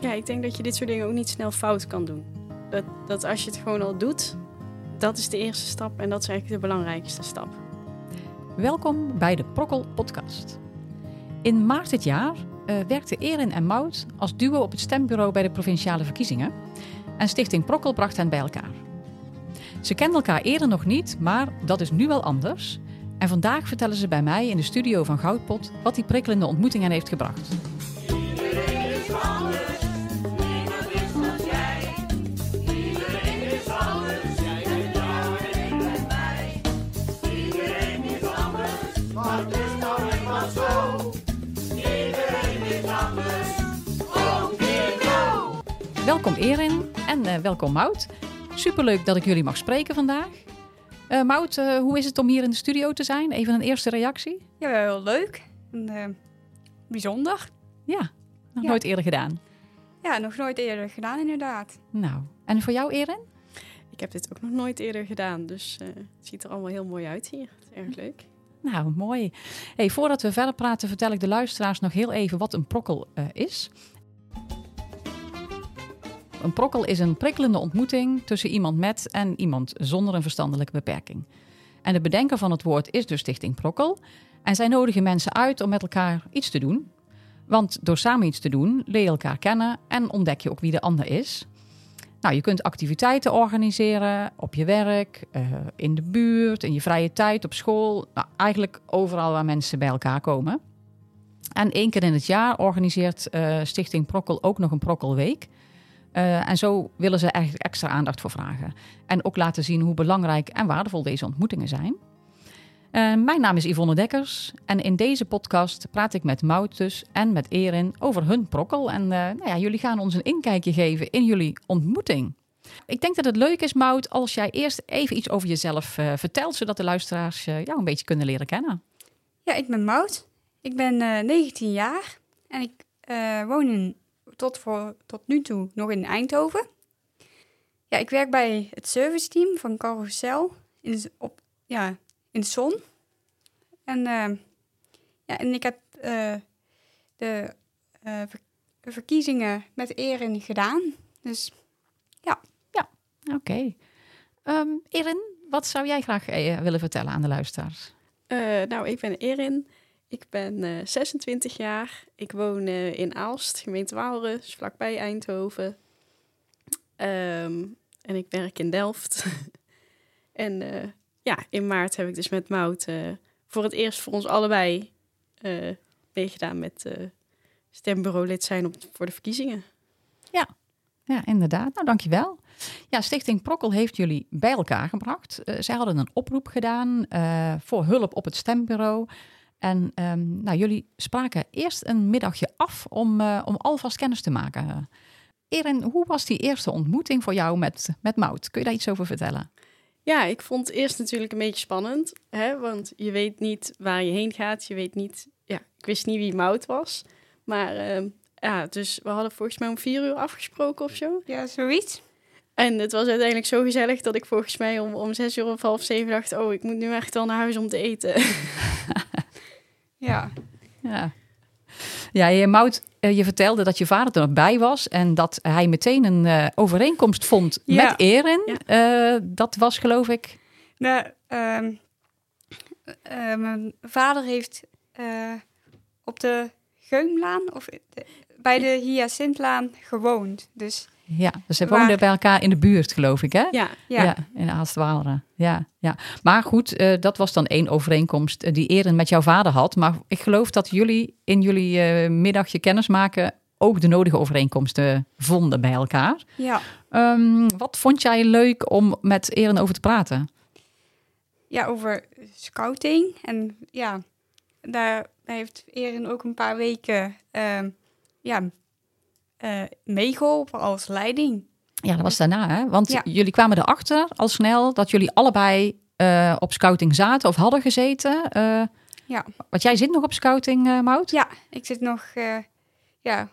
Ja, ik denk dat je dit soort dingen ook niet snel fout kan doen. Dat, dat als je het gewoon al doet, dat is de eerste stap en dat is eigenlijk de belangrijkste stap. Welkom bij de Prokkel Podcast. In maart dit jaar uh, werkten Erin en Mout als duo op het stembureau bij de provinciale verkiezingen. En Stichting Prokkel bracht hen bij elkaar. Ze kenden elkaar eerder nog niet, maar dat is nu wel anders. En vandaag vertellen ze bij mij in de studio van Goudpot wat die prikkelende ontmoeting hen heeft gebracht. Welkom Erin en uh, welkom Mout. Superleuk dat ik jullie mag spreken vandaag. Uh, Mout, uh, hoe is het om hier in de studio te zijn? Even een eerste reactie. Ja, heel leuk. En, bijzonder. Ja, nog nooit eerder gedaan. Ja, nog nooit eerder gedaan inderdaad. Nou, en voor jou Erin? Ik heb dit ook nog nooit eerder gedaan, dus het ziet er allemaal heel mooi uit hier. Het is erg leuk. Nou, mooi. Hey, voordat we verder praten, vertel ik de luisteraars nog heel even wat een prokkel is. Een prokkel is een prikkelende ontmoeting tussen iemand met en iemand zonder een verstandelijke beperking. En de bedenker van het woord is dus Stichting Prokkel. En zij nodigen mensen uit om met elkaar iets te doen. Want door samen iets te doen leer je elkaar kennen en ontdek je ook wie de ander is. Nou, je kunt activiteiten organiseren op je werk, uh, in de buurt, in je vrije tijd, op school. Nou, eigenlijk overal waar mensen bij elkaar komen. En één keer in het jaar organiseert uh, Stichting Prokkel ook nog een Prokkelweek. Uh, en zo willen ze eigenlijk extra aandacht voor vragen. En ook laten zien hoe belangrijk en waardevol deze ontmoetingen zijn. Uh, mijn naam is Yvonne Dekkers en in deze podcast praat ik met Moutus en met Erin over hun prokkel. En uh, nou ja, jullie gaan ons een inkijkje geven in jullie ontmoeting. Ik denk dat het leuk is, Mout, als jij eerst even iets over jezelf vertelt, zodat de luisteraars jou een beetje kunnen leren kennen. Ja, ik ben Mout. Ik ben 19 jaar en ik woon in tot, voor, tot nu toe nog in Eindhoven. Ja, ik werk bij het serviceteam van Carousel in, op, ja, in de zon. En, uh, ja, en ik heb uh, de uh, ver verkiezingen met Erin gedaan. Dus ja. Ja, oké. Okay. Um, Erin, wat zou jij graag willen vertellen aan de luisteraars? nou, ik ben Erin. Ik ben uh, eh, 26 jaar. Ik woon uh, in Aalst, gemeente Waalre, vlakbij Eindhoven. Um, en ik werk in Delft. en uh, ja, in maart heb ik dus met Mout voor het eerst voor ons allebei meegedaan met stembureau-lid zijn op, voor de verkiezingen. Ja. ja, inderdaad. Nou, dankjewel. Ja, Stichting Prokkel heeft jullie bij elkaar gebracht. zij hadden een oproep gedaan voor hulp op het stembureau. En um, nou, jullie spraken eerst een middagje af om, uh, om alvast kennis te maken. Erin, hoe was die eerste ontmoeting voor jou met, met Mout? Kun je daar iets over vertellen? Ja, ik vond het eerst natuurlijk een beetje spannend. Hè? Want je weet niet waar je heen gaat. Je weet niet... Ja, ik wist niet wie Mout was. Maar uh, ja, dus we hadden volgens mij om vier uur afgesproken of zo. Ja, zoiets. En het was uiteindelijk zo gezellig dat ik volgens mij om, om zes uur of half zeven dacht... oh, ik moet nu echt al naar huis om te eten. Ja. Ja. Ja, je, Mout, eh, je vertelde dat je vader er nog bij was en dat hij meteen een uh, overeenkomst vond ja. met Erin. Ja. Uh, dat was geloof ik. Nou, um, mijn vader heeft op de Geumlaan of bij de Hyacintlaan gewoond. Dus ja, dus ze woonden bij elkaar in de buurt, geloof ik, hè? Ja. Ja, ja in Aalstwaalre. Ja, ja. Maar goed, uh, dat was dan één overeenkomst uh, die Erin met jouw vader had. Maar ik geloof dat jullie in jullie uh, middagje kennismaken ook de nodige overeenkomsten vonden bij elkaar. Ja. Um, wat vond jij leuk om met Erin over te praten? Ja, over scouting. En ja, daar heeft Erin ook een paar weken ja, uh, meegeholpen als leiding. Ja, dat was daarna, hè? Want ja. jullie kwamen erachter al snel dat jullie allebei uh, op scouting zaten of hadden gezeten. Uh, ja. Want jij zit nog op scouting, uh, Mout? Ja, ik zit nog, ja,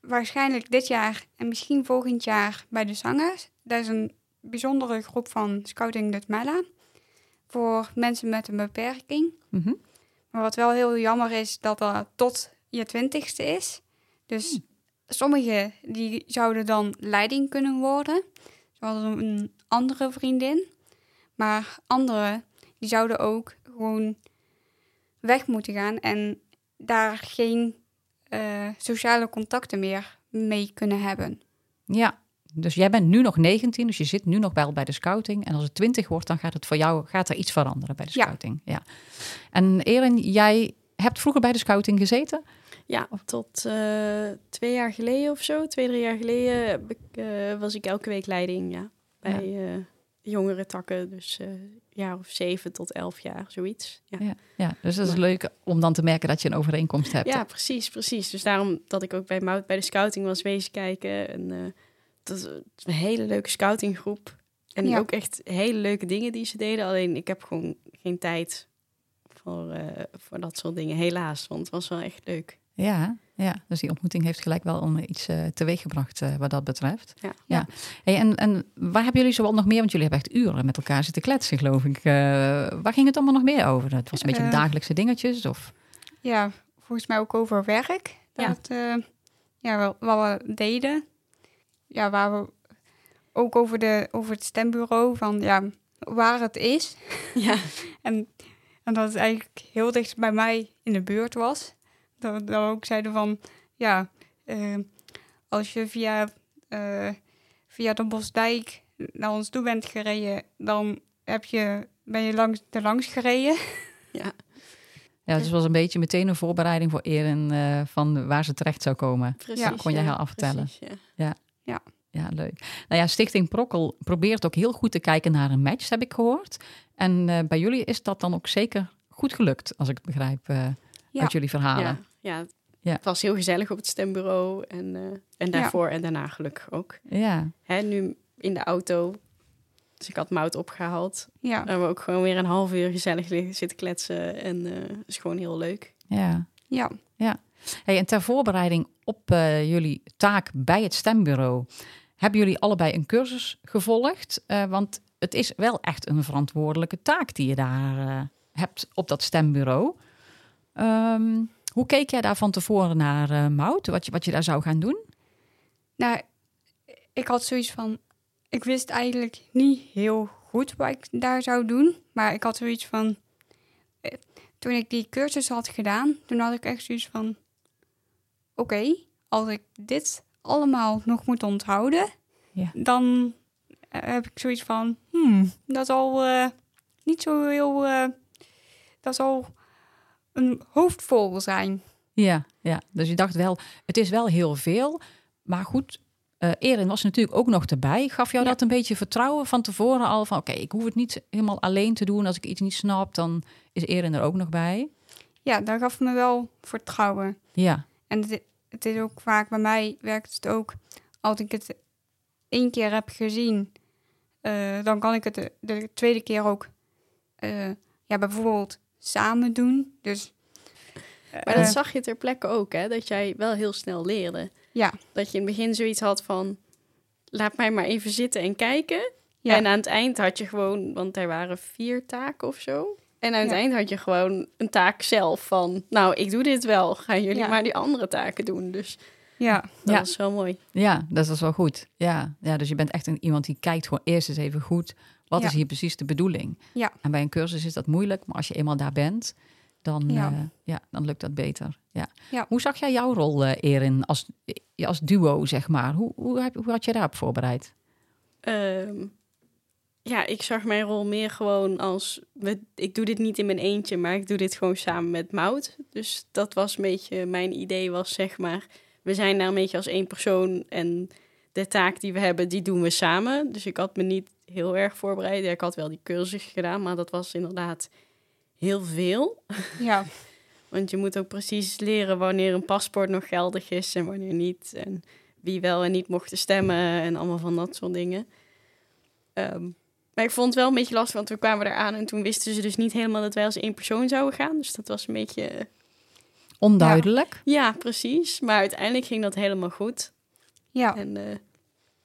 waarschijnlijk dit jaar en misschien volgend jaar bij de zangers. Dat is een bijzondere groep van Scouting de Mella voor mensen met een beperking. Mm -hmm. Maar wat wel heel jammer is, dat dat tot je twintigste is. Dus... Mm sommigen die zouden dan leiding kunnen worden, zoals een andere vriendin. Maar anderen die zouden ook gewoon weg moeten gaan en daar geen eh, sociale contacten meer mee kunnen hebben. Ja, dus jij bent nu nog 19, dus je zit nu nog wel bij de scouting. En als het 20 wordt, dan gaat het voor jou gaat er iets veranderen bij de Ja. scouting. Ja. En Erin, jij hebt vroeger bij de scouting gezeten? Ja, tot eh, twee jaar geleden of zo, twee, drie jaar geleden, eh, was ik elke week leiding ja, bij eh, jongere takken. Dus jaar of zeven tot elf jaar, zoiets. Ja, Ja. Ja, dus dat is Maar- leuk om dan te merken dat je een overeenkomst hebt. ja precies, precies. Dus daarom dat ik ook bij Mout bij de scouting was wezen kijken. En, dat is een hele leuke scoutinggroep. En Ja. ook echt hele leuke dingen die ze deden. Alleen ik heb gewoon geen tijd voor, voor dat soort dingen, helaas. Want het was wel echt leuk. Ja, ja, dus die ontmoeting heeft gelijk wel om iets eh teweeggebracht eh, wat dat betreft. Ja. Hey, en, en waar hebben jullie zoal nog meer? Want jullie hebben echt uren met elkaar zitten kletsen, geloof ik. Eh, waar ging het allemaal nog meer over? Het was een beetje dagelijkse dingetjes? Of? Ja, volgens mij ook over werk. Ja. Dat, eh, ja, wel- wat we deden. Ja, waar we ook over, de, over het stembureau, van ja, waar het is. Ja, En, en dat het eigenlijk heel dicht bij mij in de buurt was. Dat we dan ook zeiden van, ja, eh, als je via, eh, via de Bosdijk naar ons toe bent gereden, dan heb je, ben je langs, er langs gereden. ja. Ja, dus het was een beetje meteen een voorbereiding voor Erin eh, van waar ze terecht zou komen. precies. Ja, kon jij haar afvertellen. precies, ja. Ja, leuk. Nou ja, Stichting Prokkel probeert ook heel goed te kijken naar een match, heb ik gehoord. En eh, bij jullie is dat dan ook zeker goed gelukt, als ik het begrijp eh, Ja. uit jullie verhalen. Ja, ja. Ja. het was heel gezellig op het stembureau. En, eh, en daarvoor en daarna gelukkig ook. Ja, Hè, nu in de auto. Dus ik had Mout opgehaald. Ja, Dan hebben we ook gewoon weer een half uur gezellig liggen zitten kletsen. En eh het is gewoon heel leuk. ja. ja. Hey, en ter voorbereiding op eh, jullie taak bij het stembureau, hebben jullie allebei een cursus gevolgd? Eh, want het is wel echt een verantwoordelijke taak die je daar eh, hebt op dat stembureau. Ehm, hoe keek jij daar van tevoren naar, eh Mout, wat je, wat je daar zou gaan doen? Nou, ik had zoiets van. Ik wist eigenlijk niet heel goed wat ik daar zou doen. Maar ik had zoiets van. eh, Toen ik die cursus had gedaan, toen had ik echt zoiets van. Oké, als ik dit allemaal nog moet onthouden, Ja. dan eh, heb ik zoiets van. Hmm, dat zal eh, niet zo heel. dat zal een hoofdvol zijn. Ja, ja, dus je dacht wel, het is wel heel veel. Maar goed, eh Erin was natuurlijk ook nog erbij. Gaf jou Ja. dat een beetje vertrouwen van tevoren al? Van oké, ik hoef het niet helemaal alleen te doen. Als ik iets niet snap, dan is Erin er ook nog bij. Ja, dat gaf me wel vertrouwen. Ja, En het, het is ook vaak bij mij werkt het ook als ik het één keer heb gezien, eh, dan kan ik het de, de tweede keer ook eh, ja, bijvoorbeeld samen doen. Dus, Maar eh, dat zag je ter plekke ook, hè? Dat jij wel heel snel leerde. Ja. Dat je in het begin zoiets had van... Laat mij maar even zitten en kijken. Ja. En aan het eind had je gewoon... Want er waren vier taken of zo. En aan het Ja. eind had je gewoon een taak zelf van... Nou, ik doe dit wel. Gaan jullie Ja. maar die andere taken doen. Dus ja, dat Ja. was wel mooi. ja, dat is wel goed. Ja, ja, dus je bent echt een, iemand die kijkt gewoon eerst eens even goed. Wat Ja. is hier precies de bedoeling? Ja. En bij een cursus is dat moeilijk, maar als je eenmaal daar bent, dan, Ja. ja. ja, dan lukt dat beter. Ja. Ja. Hoe zag jij jouw rol, eh, Erin, als, als duo, zeg maar? Hoe, hoe, heb, hoe had je daarop voorbereid? Ehm, ja, ik zag mijn rol meer gewoon als... We, ik doe dit niet in mijn eentje, maar ik doe dit gewoon samen met Mout. Dus dat was een beetje... Mijn idee was zeg maar... We zijn daar een beetje als één persoon en de taak die we hebben, die doen we samen. Dus ik had me niet heel erg voorbereid. Ik had wel die cursus gedaan, maar dat was inderdaad heel veel. ja, Want je moet ook precies leren wanneer een paspoort nog geldig is en wanneer niet. En wie wel en niet mochten stemmen en allemaal van dat soort dingen. Ehm, maar ik vond het wel een beetje lastig, want we kwamen daar aan en toen wisten ze dus niet helemaal dat wij als één persoon zouden gaan. Dus dat was een beetje... Onduidelijk. Ja, precies. Maar uiteindelijk ging dat helemaal goed. ja, En eh,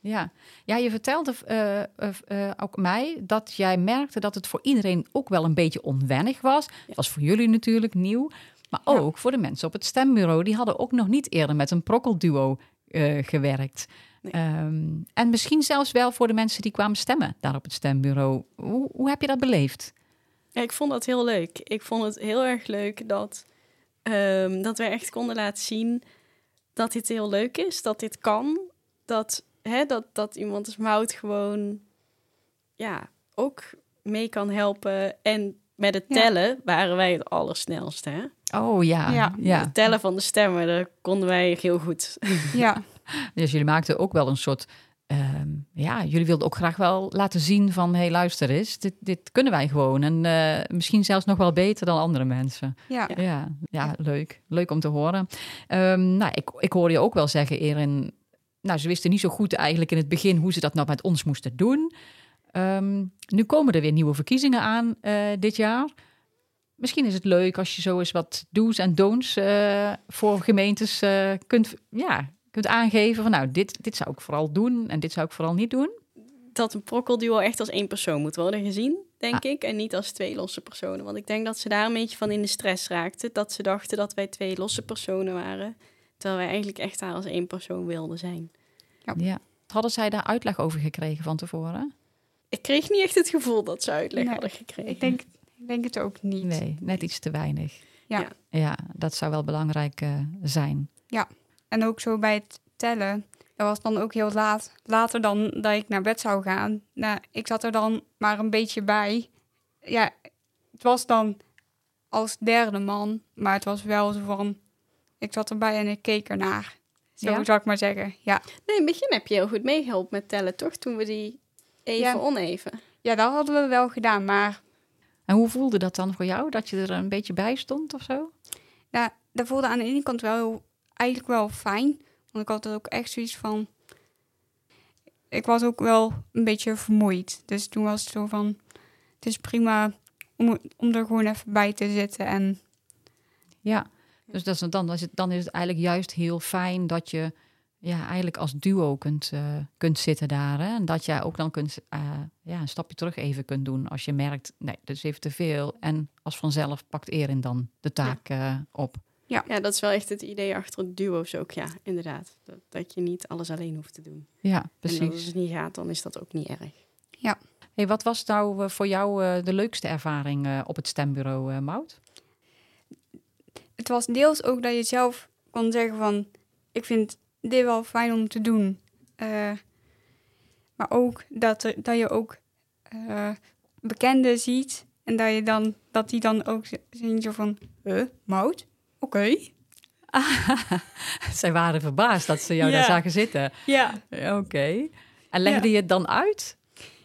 Ja. ja, je vertelde eh, eh, eh, ook mij dat jij merkte dat het voor iedereen ook wel een beetje onwennig was. Het was voor jullie natuurlijk nieuw, maar Ja. ook voor de mensen op het stembureau. Die hadden ook nog niet eerder met een prokkelduo gewerkt. Nee. Ehm, en misschien zelfs wel voor de mensen die kwamen stemmen daar op het stembureau. Hoe, hoe heb je dat beleefd? Ja, ik vond dat heel leuk. Ik vond het heel erg leuk dat, ehm, dat wij echt konden laten zien dat dit heel leuk is, dat dit kan. Dat, hè, dat, dat iemand als Mout gewoon ja, ook mee kan helpen. En met het Ja. tellen waren wij het allersnelste. Hè? Oh ja, ja. Ja. Het tellen van de stemmen, dat konden wij heel goed. Ja, Dus jullie maakten ook wel een soort. ehm, ja, jullie wilden ook graag wel laten zien van... hé, hey, luister eens, dit, dit kunnen wij gewoon. En eh, misschien zelfs nog wel beter dan andere mensen. ja. Ja. Ja, ja, leuk. Leuk om te horen. Ehm, nou, ik, ik hoorde je ook wel zeggen, Erin... Nou, ze wisten niet zo goed eigenlijk in het begin... hoe ze dat nou met ons moesten doen. Ehm, nu komen er weer nieuwe verkiezingen aan eh, dit jaar. Misschien is het leuk als je zo eens wat do's en don'ts... eh, voor gemeentes eh, kunt, ja, kunt aangeven. Van, nou, dit, dit zou ik vooral doen en dit zou ik vooral niet doen. Dat een prokkelduo echt als één persoon moet worden gezien, denk Ah. ik. En niet als twee losse personen. Want ik denk dat ze daar een beetje van in de stress raakten. Dat ze dachten dat wij twee losse personen waren. Terwijl wij eigenlijk echt daar als één persoon wilden zijn. Ja. Hadden zij daar uitleg over gekregen van tevoren? Ik kreeg niet echt het gevoel dat ze uitleg Nee, hadden gekregen. Ik denk, ik denk het ook niet. Nee, net iets te weinig. Ja. Ja. Ja, dat zou wel belangrijk eh, zijn. En ook zo bij het tellen. Dat was dan ook heel laat. Later dan dat ik naar bed zou gaan. Nou, ik zat er dan maar een beetje bij. Ja, het was dan als derde man. Maar het was wel zo van... Ik zat erbij en ik keek ernaar. Zo Ja? zou ik maar zeggen. Ja. Nee, in het begin heb je heel goed meegeholpen met tellen, toch? Toen we die even Ja. oneven. ja, dat hadden we wel gedaan. Maar En hoe voelde dat dan voor jou? Dat je er een beetje bij stond of zo? ja, dat voelde aan de ene kant wel heel- eigenlijk wel fijn. Want ik had er ook echt zoiets van... Ik was ook wel een beetje vermoeid. Dus toen was het zo van... Het is prima om, om er gewoon even bij te zitten. En Ja. Dus dat is, dan, is het, dan is het eigenlijk juist heel fijn dat je ja, eigenlijk als duo kunt, eh, kunt zitten daar. Hè? En dat jij ook dan kunt, eh, ja, een stapje terug even kunt doen als je merkt, nee, dat is even te veel. En als vanzelf pakt Erin dan de taak eh, op. Ja, dat is wel echt het idee achter het duo's ook, ja, inderdaad. Dat, dat je niet alles alleen hoeft te doen. Ja, En precies. als het niet gaat, dan is dat ook niet erg. Hey, wat was nou voor jou eh, de leukste ervaring eh, op het stembureau, eh Mout? Het was deels ook dat je zelf kon zeggen van... Ik vind dit wel fijn om te doen. Eh, maar ook dat, er, dat je ook eh bekenden ziet. En dat, je dan, dat die dan ook zien zo van... Huh, mout? Oké. Zij waren verbaasd dat ze jou daar zagen zitten. Ja. Oké. En legde je het dan uit?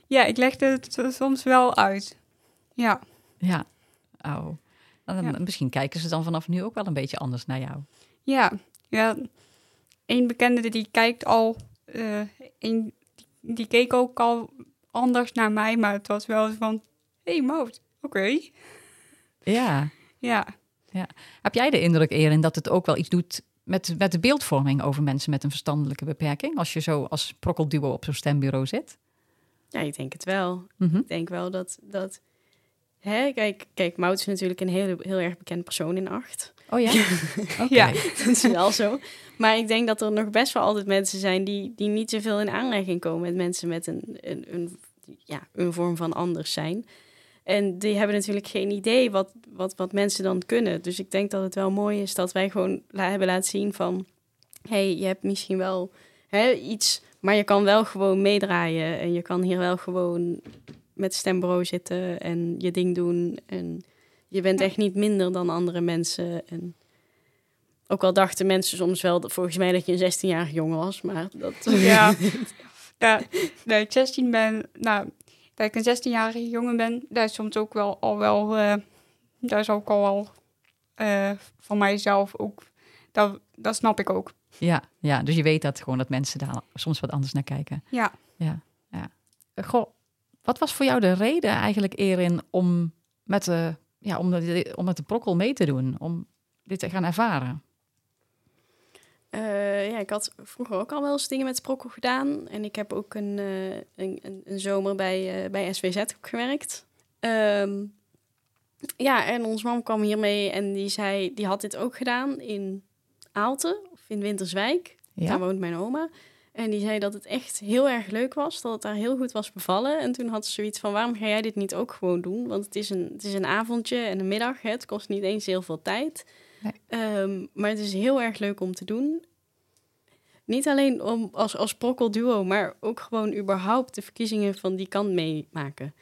ja, ik legde het so- soms wel uit. Ja. Ja. Oh. Dan, Ja. Misschien kijken ze dan vanaf nu ook wel een beetje anders naar jou. Ja. ja. Eén bekende die kijkt al... eh een, die, keek ook al anders naar mij. Maar het was wel van... Hé, hey, mout. Oké. Ja. Ja. Heb jij de indruk, Erin, dat het ook wel iets doet met, met de beeldvorming over mensen met een verstandelijke beperking? Als je zo als prokkelduo op zo'n stembureau zit? Ja, ik denk het wel. Mhm. Ik denk wel dat... dat hè, kijk, kijk, Mout is natuurlijk een heel, heel erg bekend persoon in acht. Oh ja? Ja. dat is wel zo. Maar ik denk dat er nog best wel altijd mensen zijn die, die niet zoveel in aanraking komen met mensen met een, een, een, ja, een vorm van anders zijn. En die hebben natuurlijk geen idee wat, wat, wat mensen dan kunnen. Dus ik denk dat het wel mooi is dat wij gewoon la- hebben laten zien van... hey, je hebt misschien wel hè, iets, maar je kan wel gewoon meedraaien. En je kan hier wel gewoon met stembureau zitten en je ding doen. En je bent echt niet minder dan andere mensen. En ook al dachten mensen soms wel, dat, volgens mij, dat je een 16-jarige jongen was. Maar dat... Ja. ja. Dat ik 16 ben, nou, dat ik een 16-jarige jongen ben, dat is soms ook wel al wel, eh dat is ook al wel eh, van mijzelf ook, dat, dat snap ik ook. Ja, ja, dus je weet dat gewoon dat mensen daar soms wat anders naar kijken. Ja. Ja, ja. Goh, wat was voor jou de reden eigenlijk, Erin, om met de, ja, om de, om met de prokkel mee te doen? Om dit te gaan ervaren? Eh, ja, ik had vroeger ook al wel eens dingen met sprokkel gedaan. En ik heb ook een, eh, een, een, zomer bij, eh, bij SWZ gewerkt. Ehm, ja, en ons mam kwam hiermee en die zei, die had dit ook gedaan in Aalten of in Winterswijk. Ja. Daar woont mijn oma. En die zei dat het echt heel erg leuk was, dat het daar heel goed was bevallen. En toen had ze zoiets van, waarom ga jij dit niet ook gewoon doen? Want het is een, het is een avondje en een middag, hè? het kost niet eens heel veel tijd. Nee. Ehm, maar het is heel erg leuk om te doen. Niet alleen om, als, als prokkelduo, maar ook gewoon überhaupt de verkiezingen van die kant meemaken.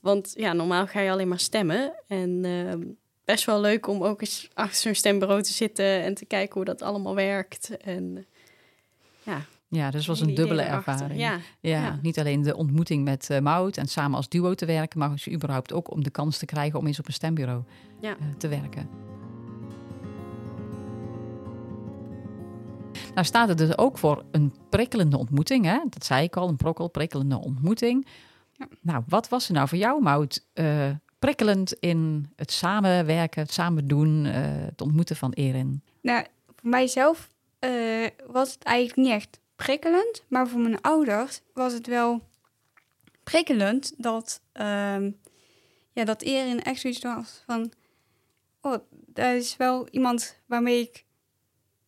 Want ja, normaal ga je alleen maar stemmen. En ehm, best wel leuk om ook eens achter zo'n stembureau te zitten en te kijken hoe dat allemaal werkt. En ja, Ja, dus het was een dubbele ervaring. Ja, Ja, Ja. niet alleen de ontmoeting met eh Maud en samen als duo te werken, maar dus überhaupt ook om de kans te krijgen om eens op een stembureau Ja. eh, te werken. Nou staat het dus ook voor een prikkelende ontmoeting, hè? dat zei ik al, een prokkel, prikkelende ontmoeting. Ja. Nou, wat was er nou voor jou, Maud, eh, prikkelend in het samenwerken, het samen doen, eh, het ontmoeten van Erin? Nou, voor mijzelf eh, was het eigenlijk niet echt prikkelend. Maar voor mijn ouders was het wel prikkelend dat, ehm ja, dat Erin echt zoiets was van... Oh, dat is wel iemand waarmee ik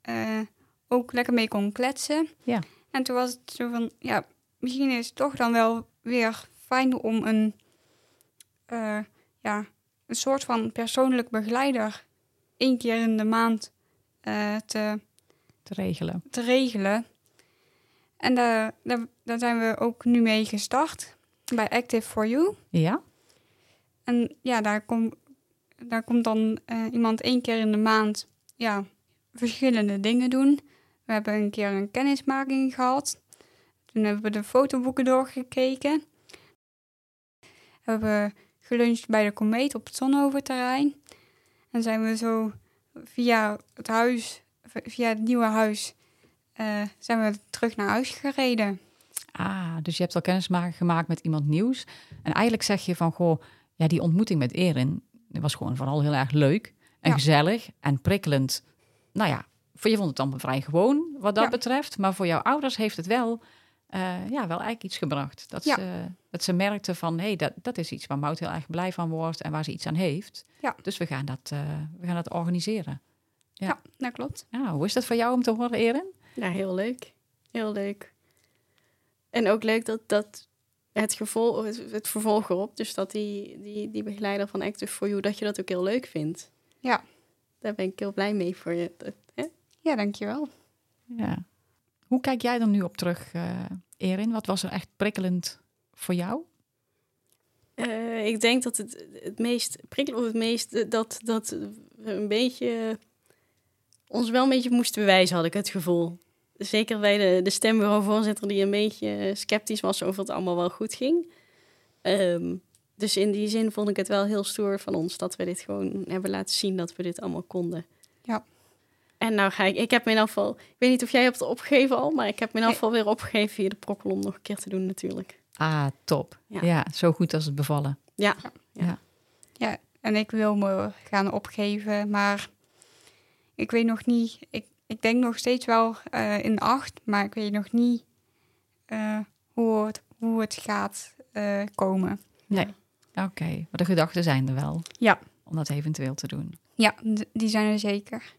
eh, ook lekker mee kon kletsen. Ja. En toen was het zo van, ja, misschien is het toch dan wel weer fijn om een, eh, ja, een soort van persoonlijk begeleider één keer in de maand eh, te, Te regelen. te regelen. En daar, daar, daar zijn we ook nu mee gestart bij Active for You. Ja? En ja, daar, kom, daar komt dan eh, iemand één keer in de maand ja, verschillende dingen doen. We hebben een keer een kennismaking gehad. Toen hebben we de fotoboeken doorgekeken. We hebben geluncht bij de Komeet op het Zonhoventerrein. En zijn we zo via het huis, via het nieuwe huis, eh, zijn we terug naar huis gereden. Ah, dus je hebt al kennis ma- gemaakt met iemand nieuws. En eigenlijk zeg je van, goh, ja, die ontmoeting met Erin was gewoon vooral heel erg leuk en Ja. gezellig en prikkelend. Nou ja, voor je vond het dan vrij gewoon wat dat Ja. betreft. Maar voor jouw ouders heeft het wel, eh, ja, wel eigenlijk iets gebracht. Dat, Ja. ze, dat ze merkten van, hé, hey, dat, dat is iets waar Mout heel erg blij van wordt en waar ze iets aan heeft. Ja. Dus we gaan dat, eh, we gaan dat organiseren. Ja. Ja, dat klopt. Ja, hoe is dat voor jou om te horen, Erin? Ja, heel leuk. Heel leuk. En ook leuk dat, dat het, gevolg, het, het vervolg erop, dus dat die, die, die begeleider van Active for You, dat je dat ook heel leuk vindt. Ja. Daar ben ik heel blij mee voor je. Dat, hè? Ja, dankjewel. Ja. Hoe kijk jij er nu op terug, eh Erin? Wat was er echt prikkelend voor jou? Eh, ik denk dat het, het meest prikkelend, of het meest, dat, dat we een beetje ons wel een beetje moesten bewijzen, had ik het gevoel. Zeker bij de, de stembureauvoorzitter die een beetje sceptisch was over het allemaal wel goed ging. Ehm, dus in die zin vond ik het wel heel stoer van ons dat we dit gewoon hebben laten zien dat we dit allemaal konden. Ja. En nou ga ik, ik heb me in afval, ik weet niet of jij hebt opgegeven al, maar ik heb me in afval weer opgegeven via de prokkel om nog een keer te doen natuurlijk. Ah, top. Ja, Ja. zo goed als het bevallen. Ja, Ja, en ik wil me gaan opgeven, maar ik weet nog niet. Ik, ik denk nog steeds wel eh, in acht, maar ik weet nog niet eh, hoe, het, hoe het gaat eh, komen. Nee. Oké, maar de gedachten zijn er wel. Ja. Om dat eventueel te doen. Ja, die zijn er zeker.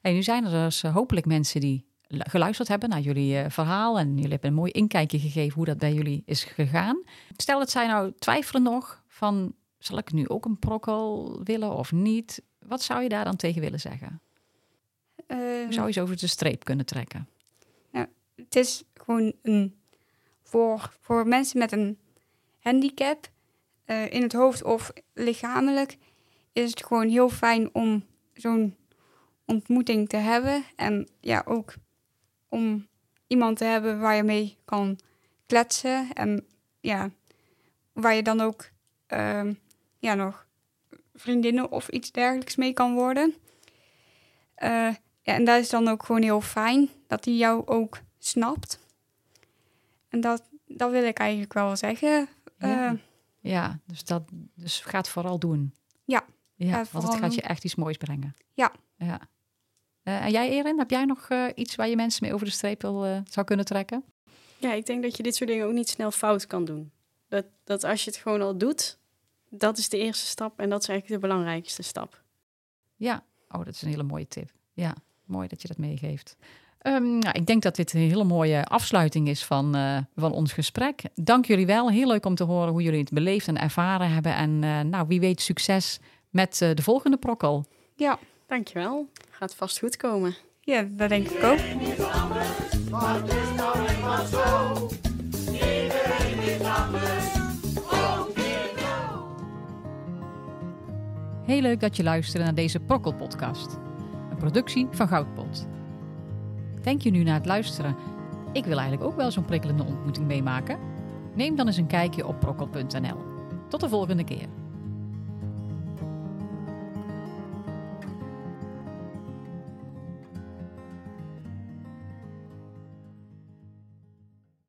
Hey, nu zijn er dus hopelijk mensen die lu- geluisterd hebben naar jullie verhaal. En jullie hebben een mooi inkijkje gegeven hoe dat bij jullie is gegaan. Stel dat zij nou twijfelen nog van, zal ik nu ook een prokkel willen of niet? Wat zou je daar dan tegen willen zeggen? Hoe zou je ze over de streep kunnen trekken? het is gewoon een, voor, voor mensen met een handicap eh, in het hoofd of lichamelijk is het gewoon heel fijn om zo'n ontmoeting te hebben. En ja, ook om iemand te hebben waar je mee kan kletsen. En ja, waar je dan ook ehm, ja, nog vriendinnen of iets dergelijks mee kan worden. Eh, ja, en dat is dan ook gewoon heel fijn dat hij jou ook snapt. En dat, dat wil ik eigenlijk wel zeggen. Ja. Eh, Ja, dus, dat, dus ga het vooral doen. Ja, ja want het gaat je echt iets moois brengen. Ja. ja. Eh, en jij, Erin, heb jij nog eh, iets waar je mensen mee over de streep wil, eh, zou kunnen trekken? Ja, ik denk dat je dit soort dingen ook niet snel fout kan doen. Dat, dat als je het gewoon al doet, dat is de eerste stap en dat is eigenlijk de belangrijkste stap. Ja, oh, dat is een hele mooie tip. Ja, mooi dat je dat meegeeft. Ehm, nou, ik denk dat dit een hele mooie afsluiting is van, eh, van ons gesprek. Dank jullie wel. Heel leuk om te horen hoe jullie het beleefd en ervaren hebben. En eh, nou, wie weet succes met eh, de volgende prokkel. Ja, Dankjewel. Gaat vast goed komen. ja, dat denk ik ook. Heel leuk dat je luisterde naar deze Prokkel-podcast. Een productie van Goudpot. Denk je nu naar het luisteren? Ik wil eigenlijk ook wel zo'n prikkelende ontmoeting meemaken? Neem dan eens een kijkje op prokkel.nl. Tot de volgende keer.